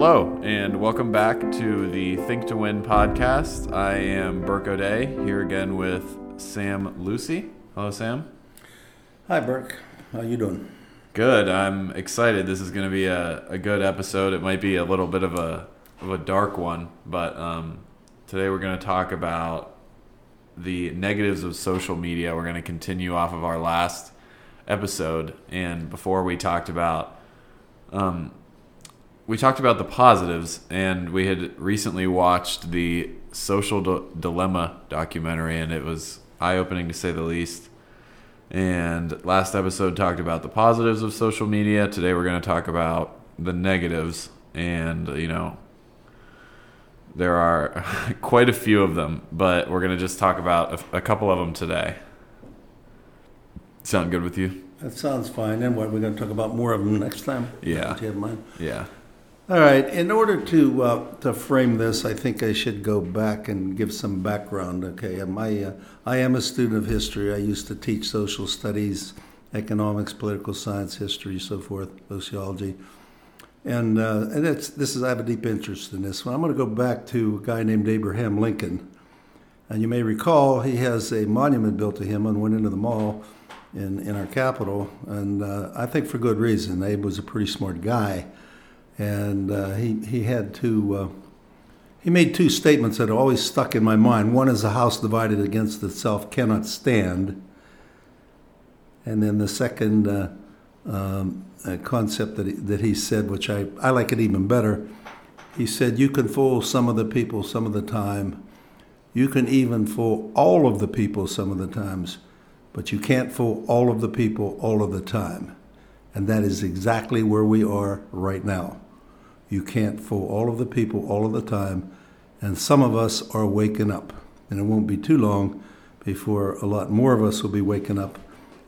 Hello, and welcome back to the Think to Win podcast. I am Burke O'Day here again with Sam Lucy. Hello, Sam. Hi, Burke. How are you doing? Good. I'm excited. This is going to be a, a good episode. It might be a little bit of a of a dark one, but um, today we're going to talk about the negatives of social media. We're going to continue off of our last episode, and before we talked about um, we talked about the positives, and we had recently watched the Social D- Dilemma documentary, and it was eye opening to say the least. And last episode talked about the positives of social media. Today we're going to talk about the negatives, and you know, there are quite a few of them, but we're going to just talk about a, a couple of them today. Sound good with you? That sounds fine. And what, we're going to talk about more of them next time? Yeah. Do you have mine? Yeah. All right. In order to uh, to frame this, I think I should go back and give some background. Okay. My, uh, I am a student of history. I used to teach social studies, economics, political science, history, so forth, sociology. And, uh, and it's, this is, I have a deep interest in this one. I'm going to go back to a guy named Abraham Lincoln. And you may recall he has a monument built to him on one end of the mall in, in our capital. And uh, I think for good reason. Abe was a pretty smart guy. And uh, he, he had two, uh, he made two statements that always stuck in my mind. One is a house divided against itself cannot stand. And then the second uh, um, concept that he, that he said, which I, I like it even better, he said, You can fool some of the people some of the time. You can even fool all of the people some of the times, but you can't fool all of the people all of the time. And that is exactly where we are right now. You can't fool all of the people all of the time, and some of us are waking up. And it won't be too long before a lot more of us will be waking up,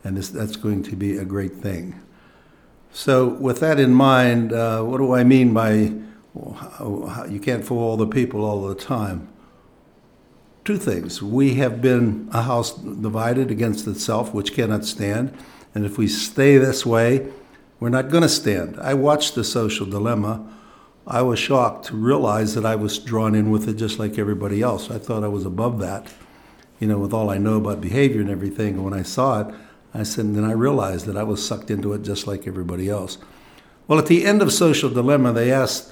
and this, that's going to be a great thing. So, with that in mind, uh, what do I mean by well, you can't fool all the people all the time? Two things. We have been a house divided against itself, which cannot stand. And if we stay this way, we're not going to stand. I watched The Social Dilemma. I was shocked to realize that I was drawn in with it just like everybody else. I thought I was above that, you know, with all I know about behavior and everything. And when I saw it, I said, and then I realized that I was sucked into it just like everybody else. Well, at the end of Social Dilemma, they asked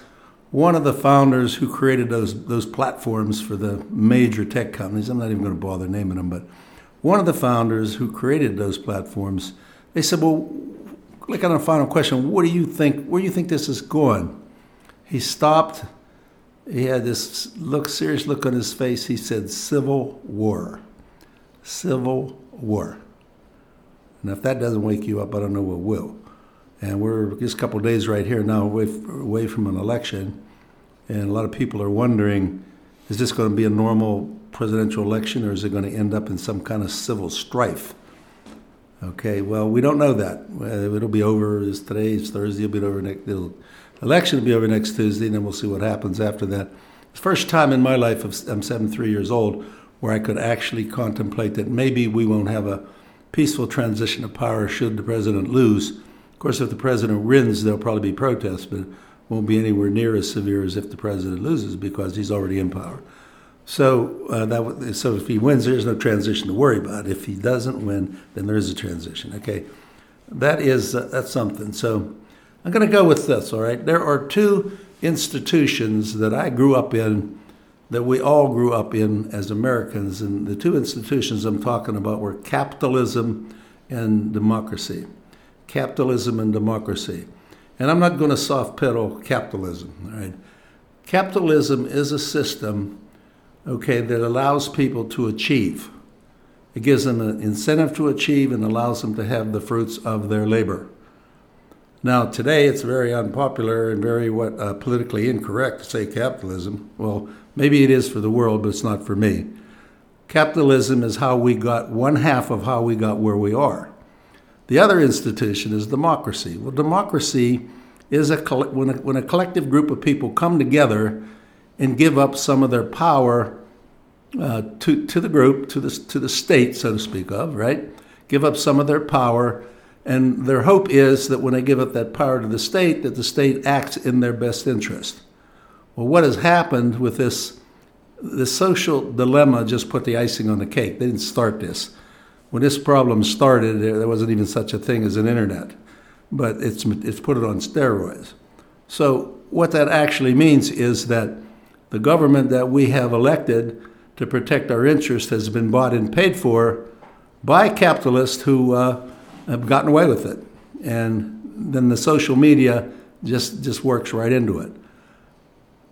one of the founders who created those those platforms for the major tech companies. I'm not even going to bother naming them, but one of the founders who created those platforms, they said, "Well, like on a final question, what do you think? Where do you think this is going?" He stopped. He had this look, serious look on his face. He said, "Civil war, civil war." And if that doesn't wake you up, I don't know what will. And we're just a couple days right here now away, away from an election. And a lot of people are wondering is this going to be a normal presidential election or is it going to end up in some kind of civil strife? Okay, well, we don't know that. It'll be over. Today, it's Thursday, it'll be over next. The election will be over next Tuesday, and then we'll see what happens after that. First time in my life, I'm 73 years old, where I could actually contemplate that maybe we won't have a peaceful transition of power should the president lose. Of course, if the president wins, there'll probably be protests, but it won't be anywhere near as severe as if the president loses because he's already in power. So uh, that so if he wins, there's no transition to worry about. If he doesn't win, then there is a transition. Okay, that is uh, that's something. So I'm going to go with this. All right, there are two institutions that I grew up in that we all grew up in as Americans. And the two institutions I'm talking about were capitalism and democracy. Capitalism and democracy. And I'm not going to soft pedal capitalism, all right? Capitalism is a system, okay, that allows people to achieve. It gives them an incentive to achieve and allows them to have the fruits of their labor. Now, today it's very unpopular and very what uh, politically incorrect to say capitalism. Well, maybe it is for the world, but it's not for me. Capitalism is how we got one half of how we got where we are. The other institution is democracy. Well, democracy is a when a, when a collective group of people come together and give up some of their power uh, to to the group, to the to the state, so to speak of, right? Give up some of their power, and their hope is that when they give up that power to the state, that the state acts in their best interest. Well, what has happened with this, this social dilemma just put the icing on the cake. They didn't start this. When this problem started, there, wasn't even such a thing as an internet, but it's, it's put it on steroids. So, what that actually means is that the government that we have elected to protect our interests has been bought and paid for by capitalists who uh, have gotten away with it. And then the social media just, just works right into it.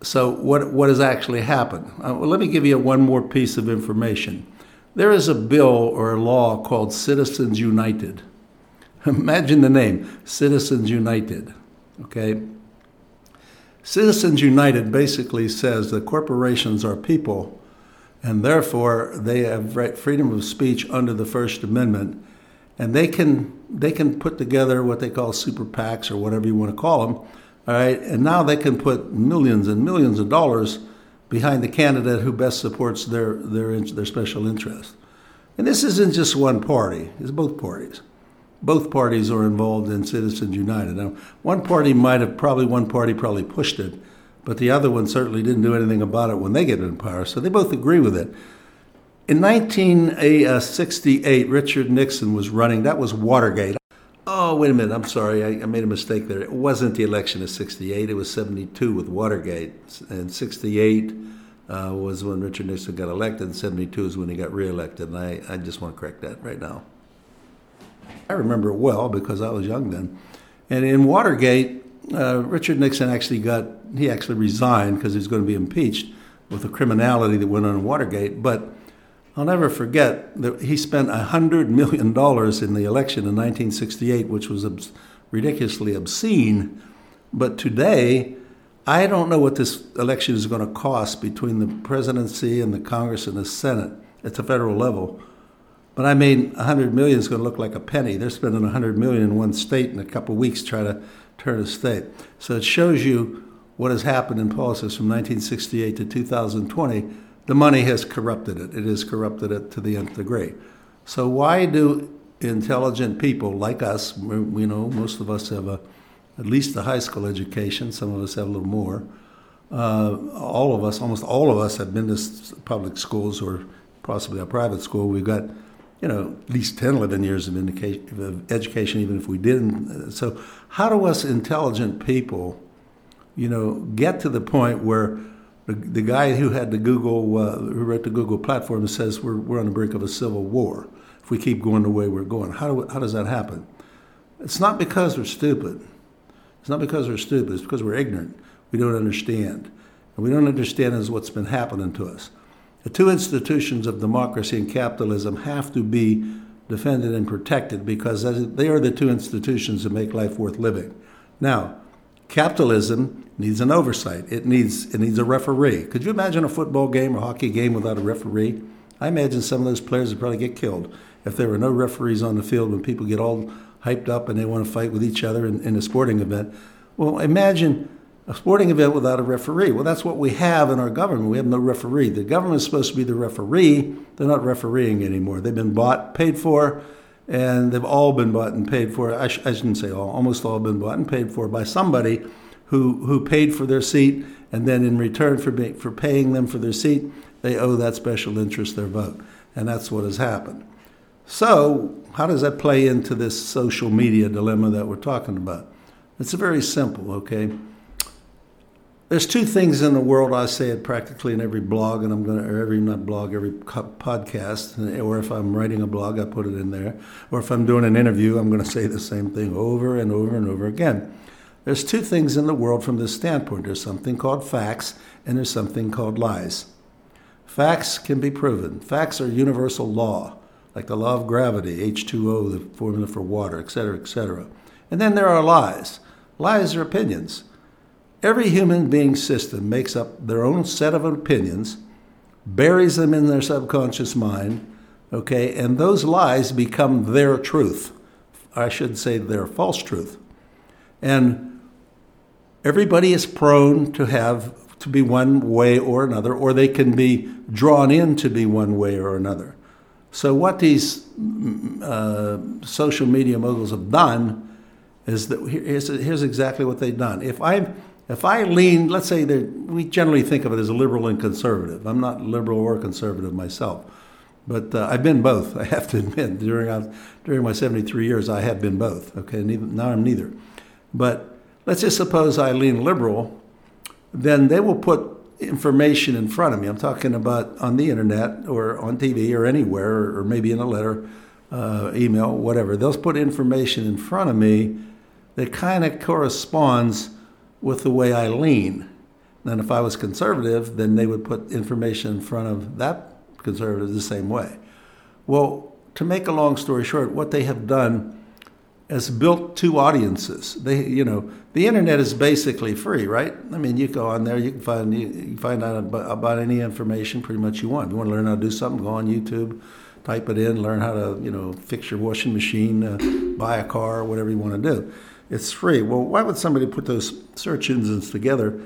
So, what, what has actually happened? Uh, well, let me give you one more piece of information. There is a bill or a law called Citizens United. Imagine the name Citizens United. Okay? Citizens United basically says that corporations are people and therefore they have freedom of speech under the First Amendment and they can they can put together what they call super PACs or whatever you want to call them, all right. And now they can put millions and millions of dollars behind the candidate who best supports their their their special interest. And this isn't just one party; it's both parties. Both parties are involved in Citizens United. Now, one party might have probably one party probably pushed it, but the other one certainly didn't do anything about it when they get in power. So they both agree with it. In 1968, Richard Nixon was running. That was Watergate. Oh, wait a minute. I'm sorry. I, I, made a mistake there. It wasn't the election of 68. It was 72 with Watergate. And 68 uh, was when Richard Nixon got elected, and 72 is when he got reelected. And I, I just want to correct that right now. I remember it well because I was young then. And in Watergate, uh, Richard Nixon actually got, he actually resigned because he was going to be impeached with the criminality that went on in Watergate. But I'll never forget that he spent $100 million in the election in 1968, which was ridiculously obscene. But today, I don't know what this election is going to cost between the presidency and the Congress and the Senate at the federal level. But I mean, 100 million is going to look like a penny. They're spending 100 million in one state in a couple of weeks trying to turn a state. So it shows you what has happened in politics from 1968 to 2020 the money has corrupted it. It has corrupted it to the nth degree. So why do intelligent people like us, we, you know, most of us have a, at least a high school education. Some of us have a little more. Uh, all of us, almost all of us, have been to public schools or possibly a private school. We've got, you know, at least 10, 11 years of, of education, even if we didn't. So, how do us intelligent people, you know, get to the point where the, guy who had the Google, uh, who wrote the Google platform, says we're, we're on the brink of a civil war if we keep going the way we're going. How, do, how does that happen? It's not because we're stupid. It's not because we're stupid. It's because we're ignorant. We don't understand. And we don't understand is what's been happening to us. The two institutions of democracy and capitalism have to be defended and protected because they are the two institutions that make life worth living. Now, capitalism needs an oversight. It needs it needs a referee. Could you imagine a football game or hockey game without a referee? I imagine some of those players would probably get killed if there were no referees on the field when people get all hyped up and they want to fight with each other in, in a sporting event. Well, imagine a sporting event without a referee. Well, that's what we have in our government. We have no referee. The government is supposed to be the referee. They're not refereeing anymore. They've been bought, paid for, and they've all been bought and paid for. I, sh- I shouldn't say all, almost all been bought and paid for by somebody who, who paid for their seat, and then in return for, for paying them for their seat, they owe that special interest their vote. And that's what has happened. So, how does that play into this social media dilemma that we're talking about? It's very simple, okay? There's two things in the world. I say it practically in every blog, and I'm going to, or every not blog, every podcast, or if I'm writing a blog, I put it in there. Or if I'm doing an interview, I'm going to say the same thing over and over and over again. There's two things in the world from this standpoint there's something called facts, and there's something called lies. Facts can be proven. Facts are universal law, like the law of gravity, H2O, the formula for water, etc., etc. And then there are lies. Lies are opinions. Every human being system makes up their own set of opinions, buries them in their subconscious mind, okay, and those lies become their truth. I should say their false truth. And everybody is prone to have to be one way or another, or they can be drawn in to be one way or another. So, what these uh, social media moguls have done is that here's, here's exactly what they've done. If I if I lean, let's say that we generally think of it as liberal and conservative. I'm not liberal or conservative myself, but uh, I've been both. I have to admit, during uh, during my 73 years, I have been both. Okay, neither, now I'm neither. But let's just suppose I lean liberal, then they will put information in front of me. I'm talking about on the internet or on TV or anywhere, or maybe in a letter, uh, email, whatever. They'll put information in front of me that kind of corresponds with the way I lean. And if I was conservative, then they would put information in front of that conservative the same way. Well, to make a long story short, what they have done is built two audiences. They, you know, the internet is basically free, right? I mean, you go on there, you can find you, find out about, about, any information pretty much you want. If you want to learn how to do something, go on YouTube, type it in, learn how to, you know, fix your washing machine, uh, buy a car, whatever you want to do. It's free. Well, why would somebody put those search engines together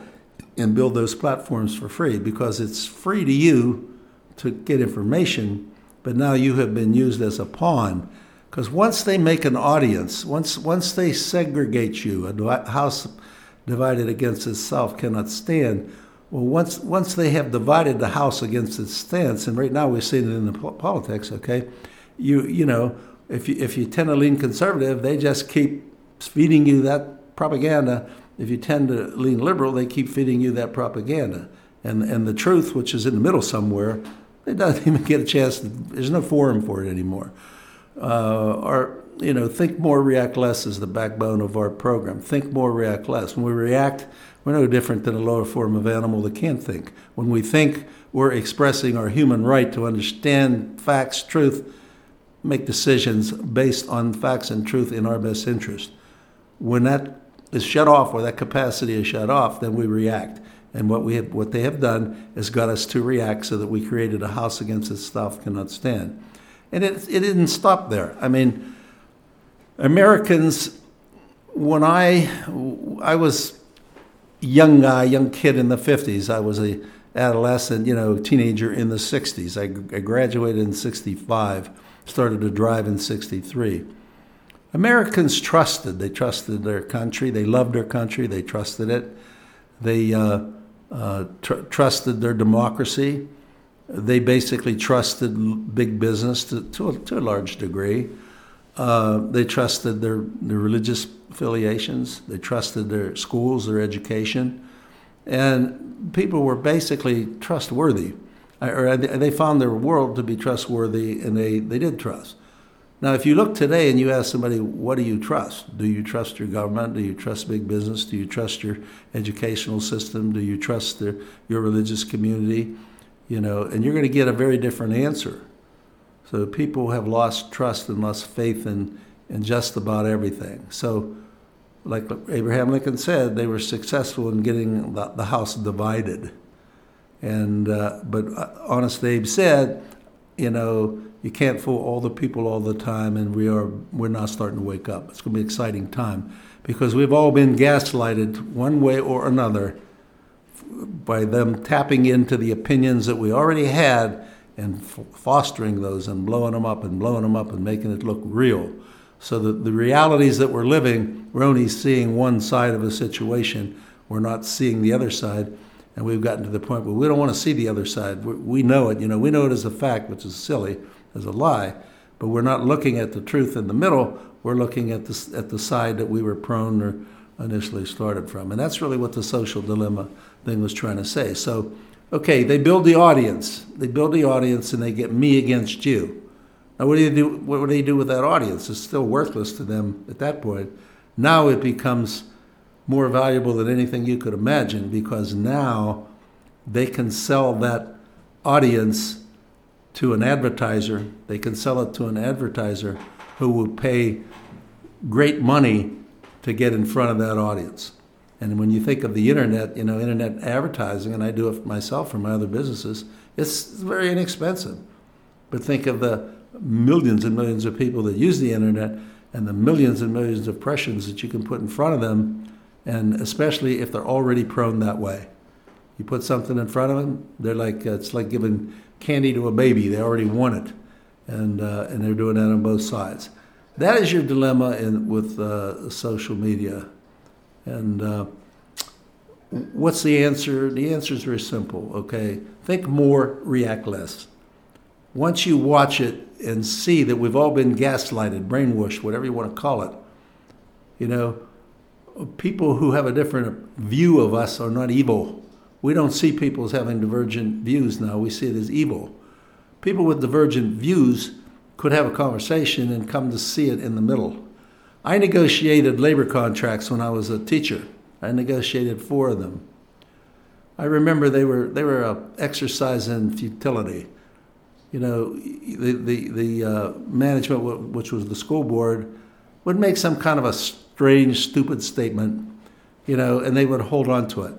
and build those platforms for free? Because it's free to you to get information, but now you have been used as a pawn. Because once they make an audience, once once they segregate you, a house divided against itself cannot stand. Well, once once they have divided the house against its stance, and right now we're seeing it in the politics. Okay, you you know if you if you tend to lean conservative, they just keep feeding you that propaganda. If you tend to lean liberal, they keep feeding you that propaganda. And, and the truth, which is in the middle somewhere, it doesn't even get a chance. To, there's no forum for it anymore. Uh, or, you know, think more, react less is the backbone of our program. Think more, react less. When we react, we're no different than a lower form of animal that can't think. When we think, we're expressing our human right to understand facts, truth, make decisions based on facts and truth in our best interest when that is shut off or that capacity is shut off, then we react. And what we have, what they have done is got us to react so that we created a house against itself cannot stand. And it, it didn't stop there. I mean, Americans, when I, I was young guy, young kid in the 50s, I was a adolescent, you know, teenager in the 60s. I, I graduated in 65, started to drive in 63. Americans trusted. They trusted their country. They loved their country. They trusted it. They uh, uh, tr- trusted their democracy. They basically trusted big business to, to, a, to a large degree. Uh, they trusted their, their religious affiliations. They trusted their schools, their education. And people were basically trustworthy. Or they found their world to be trustworthy, and they, they did trust. Now, if you look today and you ask somebody, what do you trust? Do you trust your government? Do you trust big business? Do you trust your educational system? Do you trust the, your religious community? You know, and you're going to get a very different answer. So people have lost trust and lost faith in, in just about everything. So, like Abraham Lincoln said, they were successful in getting the, the house divided. And uh, but uh, Honest Abe said, you know, you can't fool all the people all the time, and we are we're not starting to wake up. It's going to be an exciting time because we've all been gaslighted one way or another by them tapping into the opinions that we already had and fostering those and blowing them up and blowing them up and making it look real. So that the realities that we're living, we're only seeing one side of a situation. We're not seeing the other side. And we've gotten to the point where we don't want to see the other side. We know it, you know, we know it as a fact, which is silly as a lie, but we're not looking at the truth in the middle. We're looking at the, at the side that we were prone or initially started from. And that's really what the social dilemma thing was trying to say. So, okay, they build the audience. They build the audience and they get me against you. Now, what do you do? What do they do with that audience? It's still worthless to them at that point. Now it becomes more valuable than anything you could imagine because now they can sell that audience to an advertiser. They can sell it to an advertiser who will pay great money to get in front of that audience. And when you think of the internet, you know, internet advertising, and I do it myself for my other businesses, it's very inexpensive. But think of the millions and millions of people that use the internet and the millions and millions of impressions that you can put in front of them, and especially if they're already prone that way. You put something in front of them, they're like, uh, it's like giving candy to a baby. They already want it, and uh, and they're doing that on both sides. That is your dilemma in, with uh, social media, and uh, what's the answer? The answer is very simple, okay? Think more, react less. Once you watch it and see that we've all been gaslighted, brainwashed, whatever you want to call it, you know, people who have a different view of us are not evil. We don't see people as having divergent views now, we see it as evil. People with divergent views could have a conversation and come to see it in the middle. I negotiated labor contracts when I was a teacher. I negotiated four of them. I remember they were they were a exercise in futility. You know, the the the uh, management, which was the school board, would make some kind of a strange, stupid statement, you know, and they would hold on to it.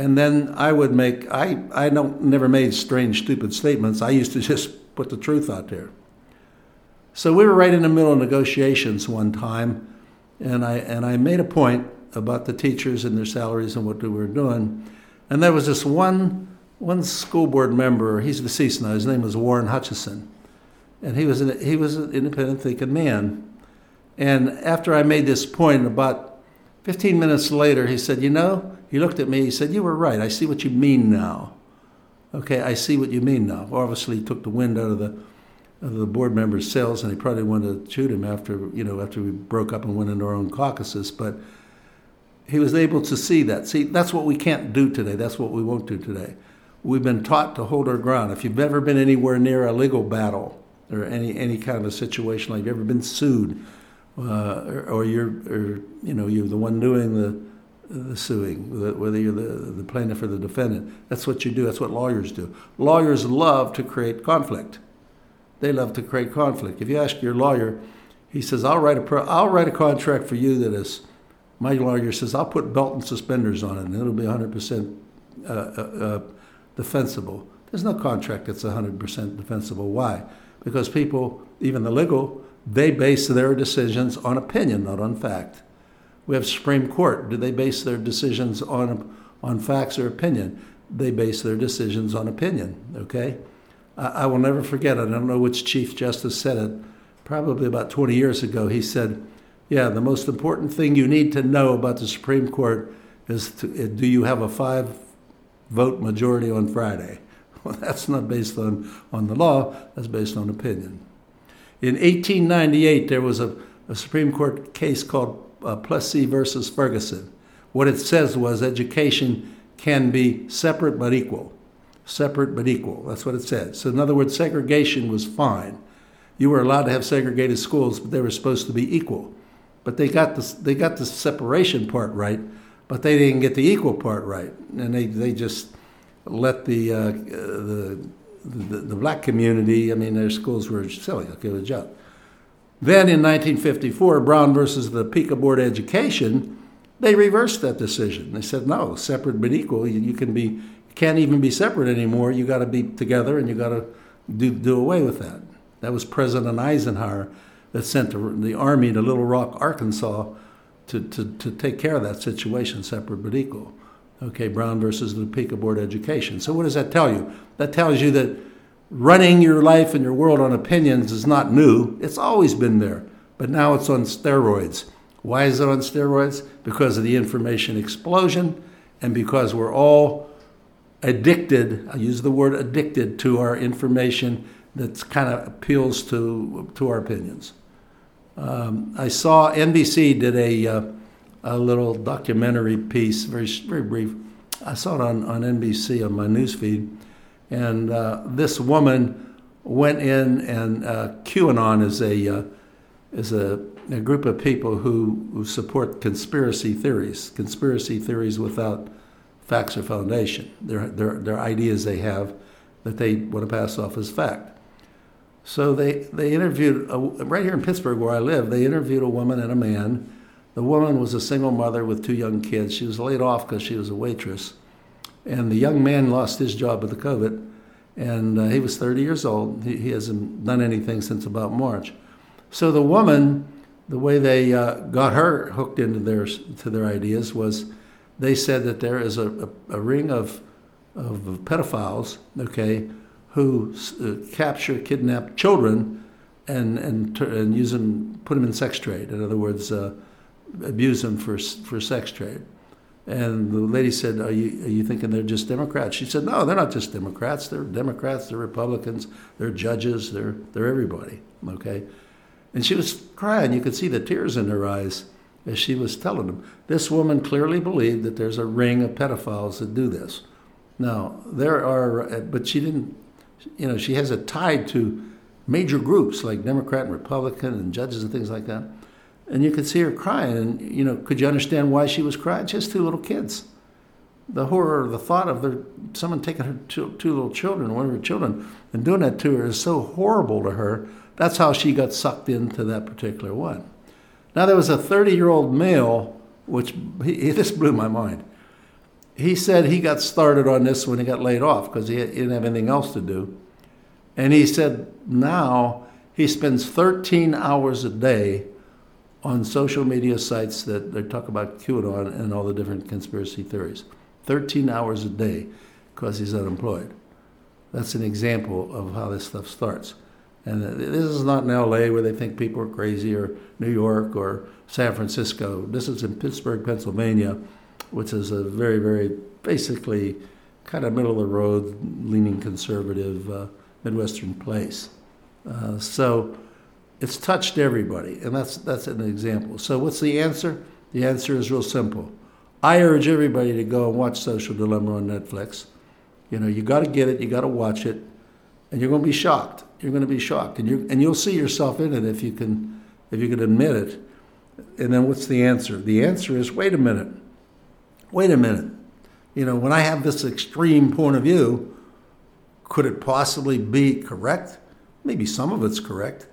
And then I would make I I don't never made strange, stupid statements. I used to just put the truth out there. So we were right in the middle of negotiations one time, and I and I made a point about the teachers and their salaries and what they were doing. And there was this one one school board member. He's deceased now. His name was Warren Hutchison, and he was an, he was an independent thinking man. And after I made this point, about 15 minutes later, he said, "You know," he looked at me. He said, "You were right. I see what you mean now." Okay, I see what you mean now. Obviously, he took the wind out of the of the board member's sails, and he probably wanted to shoot him after you know after we broke up and went into our own caucuses. But he was able to see that. See, that's what we can't do today. That's what we won't do today. We've been taught to hold our ground. If you've ever been anywhere near a legal battle or any any kind of a situation like you've ever been sued, uh, or, or, you're or you know you're the one doing the the suing, whether you're the, the plaintiff or the defendant. That's what you do. That's what lawyers do. Lawyers love to create conflict. They love to create conflict. If you ask your lawyer, he says, "I'll write a pro- I'll write a contract for you that is." My lawyer says, "I'll put belt and suspenders on it, and it'll be 100 percent uh, uh, uh, defensible." There's no contract that's 100 percent defensible. Why? Because people, even the legal, they base their decisions on opinion, not on fact. We have Supreme Court. Do they base their decisions on on facts or opinion? They base their decisions on opinion. Okay. I, I will never forget. I don't know which Chief Justice said it. Probably about 20 years ago, he said, "Yeah, the most important thing you need to know about the Supreme Court is to, do you have a five vote majority on Friday?" Well, that's not based on, on the law. That's based on opinion. In 1898, there was a, a Supreme Court case called uh, Plessy versus Ferguson. What it says was education can be separate but equal. Separate but equal. That's what it said. So, in other words, segregation was fine. You were allowed to have segregated schools, but they were supposed to be equal. But they got the, they got the separation part right, but they didn't get the equal part right. And they, they just let the, uh, the the, the, black community, I mean, their schools were silly. Okay, it was a joke. Then in 1954, Brown versus the Topeka Board Education, they reversed that decision. They said, no, separate but equal. You, you can be, can't even be separate anymore. You got to be together, and you got to do, do away with that. That was President Eisenhower that sent the, the army to Little Rock, Arkansas, to, to, to take care of that situation, separate but equal. Okay, Brown versus the Topeka Board of Education. So what does that tell you? That tells you that running your life and your world on opinions is not new. It's always been there, but now it's on steroids. Why is it on steroids? Because of the information explosion and because we're all addicted, I use the word addicted to our information that kind of appeals to, to our opinions. Um, I saw NBC did a uh, a little documentary piece, very very brief. I saw it on, on NBC on my newsfeed, and uh, this woman went in, and uh, QAnon is a uh, is a, a, group of people who, who support conspiracy theories, conspiracy theories without facts or foundation. They're, they're, they're ideas they have that they want to pass off as fact. So they, they interviewed, a, right here in Pittsburgh where I live, they interviewed a woman and a man the woman was a single mother with two young kids. She was laid off because she was a waitress. And the young man lost his job with the COVID, and uh, he was 30 years old. He, he, hasn't done anything since about March. So the woman, the way they uh, got her hooked into their to their ideas was, they said that there is a, a, a ring of of pedophiles, okay, who uh, capture, kidnap children, and and and use them, put them in sex trade. In other words uh, abuse them for, for sex trade. And the lady said, are you, are you thinking they're just Democrats? She said, No, they're not just Democrats. They're Democrats, they're Republicans, they're judges, they're, they're everybody. Okay? And she was crying. You could see the tears in her eyes as she was telling them. This woman clearly believed that there's a ring of pedophiles that do this. Now, there are, uh, but she didn't, you know, she has it tied to major groups like Democrat and Republican and judges and things like that. And you could see her crying. And, you know, could you understand why she was crying? Just two little kids. The horror, the thought of their, someone taking her two, two little children, one of her children, and doing that to her is so horrible to her. That's how she got sucked into that particular one. Now, there was a 30 year old male, which he, this blew my mind. He said he got started on this when he got laid off because he didn't have anything else to do. And he said now he spends 13 hours a day on social media sites that they talk about QAnon and all the different conspiracy theories. 13 hours a day because he's unemployed. That's an example of how this stuff starts. And this is not in LA where they think people are crazy or New York or San Francisco. This is in Pittsburgh, Pennsylvania, which is a very, very basically kind of middle of the road, leaning conservative uh, Midwestern place. Uh, so it's touched everybody, and that's that's an example. So what's the answer? The answer is real simple. I urge everybody to go and watch Social Dilemma on Netflix. You know, you got to get it, you got to watch it, and you're going to be shocked. You're going to be shocked, and you and you'll see yourself in it if you can if you can admit it. And then what's the answer? The answer is wait a minute. Wait a minute. You know, when I have this extreme point of view, could it possibly be correct? Maybe some of it's correct,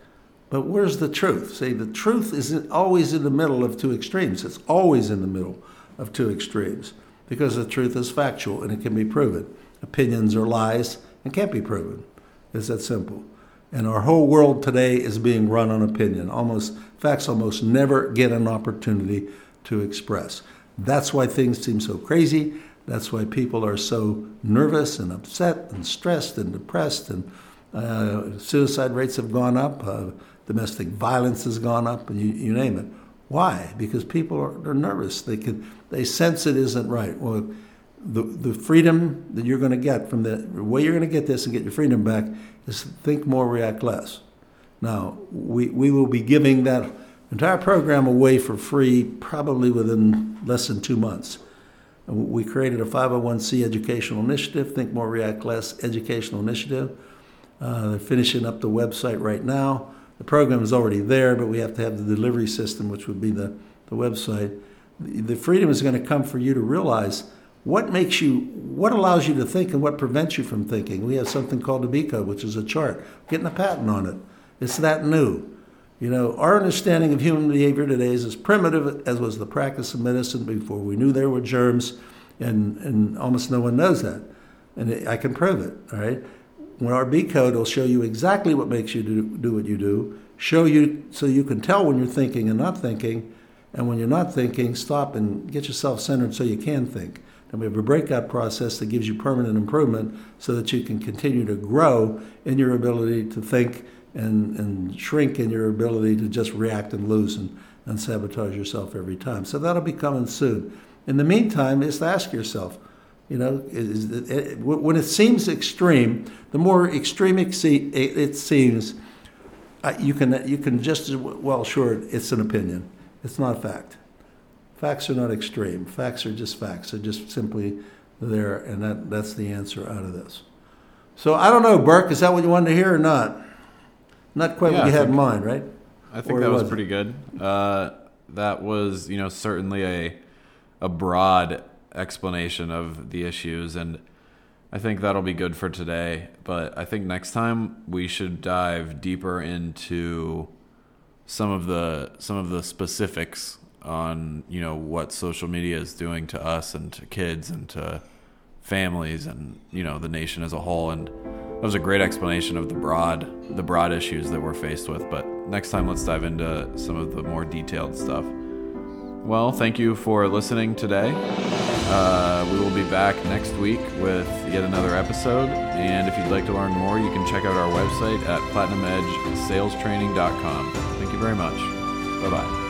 but where's the truth? See, the truth isn't always in the middle of two extremes. It's always in the middle of two extremes because the truth is factual and it can be proven. Opinions are lies and can't be proven. It's that simple. And our whole world today is being run on opinion. Almost facts almost never get an opportunity to express. That's why things seem so crazy. That's why people are so nervous and upset and stressed and depressed, and uh, suicide rates have gone up, uh, domestic violence has gone up, and you, you name it. Why? Because people are, are nervous. They can they sense it isn't right. Well, the the freedom that you're going to get from the, the way you're going to get this and get your freedom back is think more, react less. Now we we will be giving that entire program away for free probably within less than two months. We created a 501c educational initiative, Think More, React Less educational initiative. Uh, they're finishing up the website right now. The program is already there, but we have to have the delivery system, which would be the, the website. The, freedom is going to come for you to realize what makes you, what allows you to think and what prevents you from thinking. We have something called the B code, which is a chart, getting a patent on it. It's that new. You know, our understanding of human behavior today is as primitive as was the practice of medicine before. We knew there were germs, and, and almost no one knows that. And I can prove it, all right? When our B code will show you exactly what makes you do, do what you do, show you so you can tell when you're thinking and not thinking, and when you're not thinking, stop and get yourself centered so you can think. And we have a breakout process that gives you permanent improvement so that you can continue to grow in your ability to think and, and shrink in your ability to just react and lose and, and sabotage yourself every time. So that'll be coming soon. In the meantime, just ask yourself, you know, is, it, when it seems extreme, the more extreme it, it seems, uh, you can you can just as well sure it's an opinion. It's not a fact. Facts are not extreme. Facts are just facts. They're just simply there, and that, that's the answer out of this. So I don't know, Burke. Is that what you wanted to hear or not? Not quite Yeah, what you I had think- in mind, right? I think Or that was was it? pretty good. Uh, that was, you know, certainly a a broad explanation of the issues, and I think that'll be good for today. But I think next time we should dive deeper into some of the some of the specifics on you know what social media is doing to us and to kids and to families and you know the nation as a whole. And that was a great explanation of the broad the broad issues that we're faced with. But next time let's dive into some of the more detailed stuff. Well thank you for listening today uh, we will be back next week with yet another episode. And if you'd like to learn more you can check out our website at platinumedgesalestraining.com thank you very much. Bye bye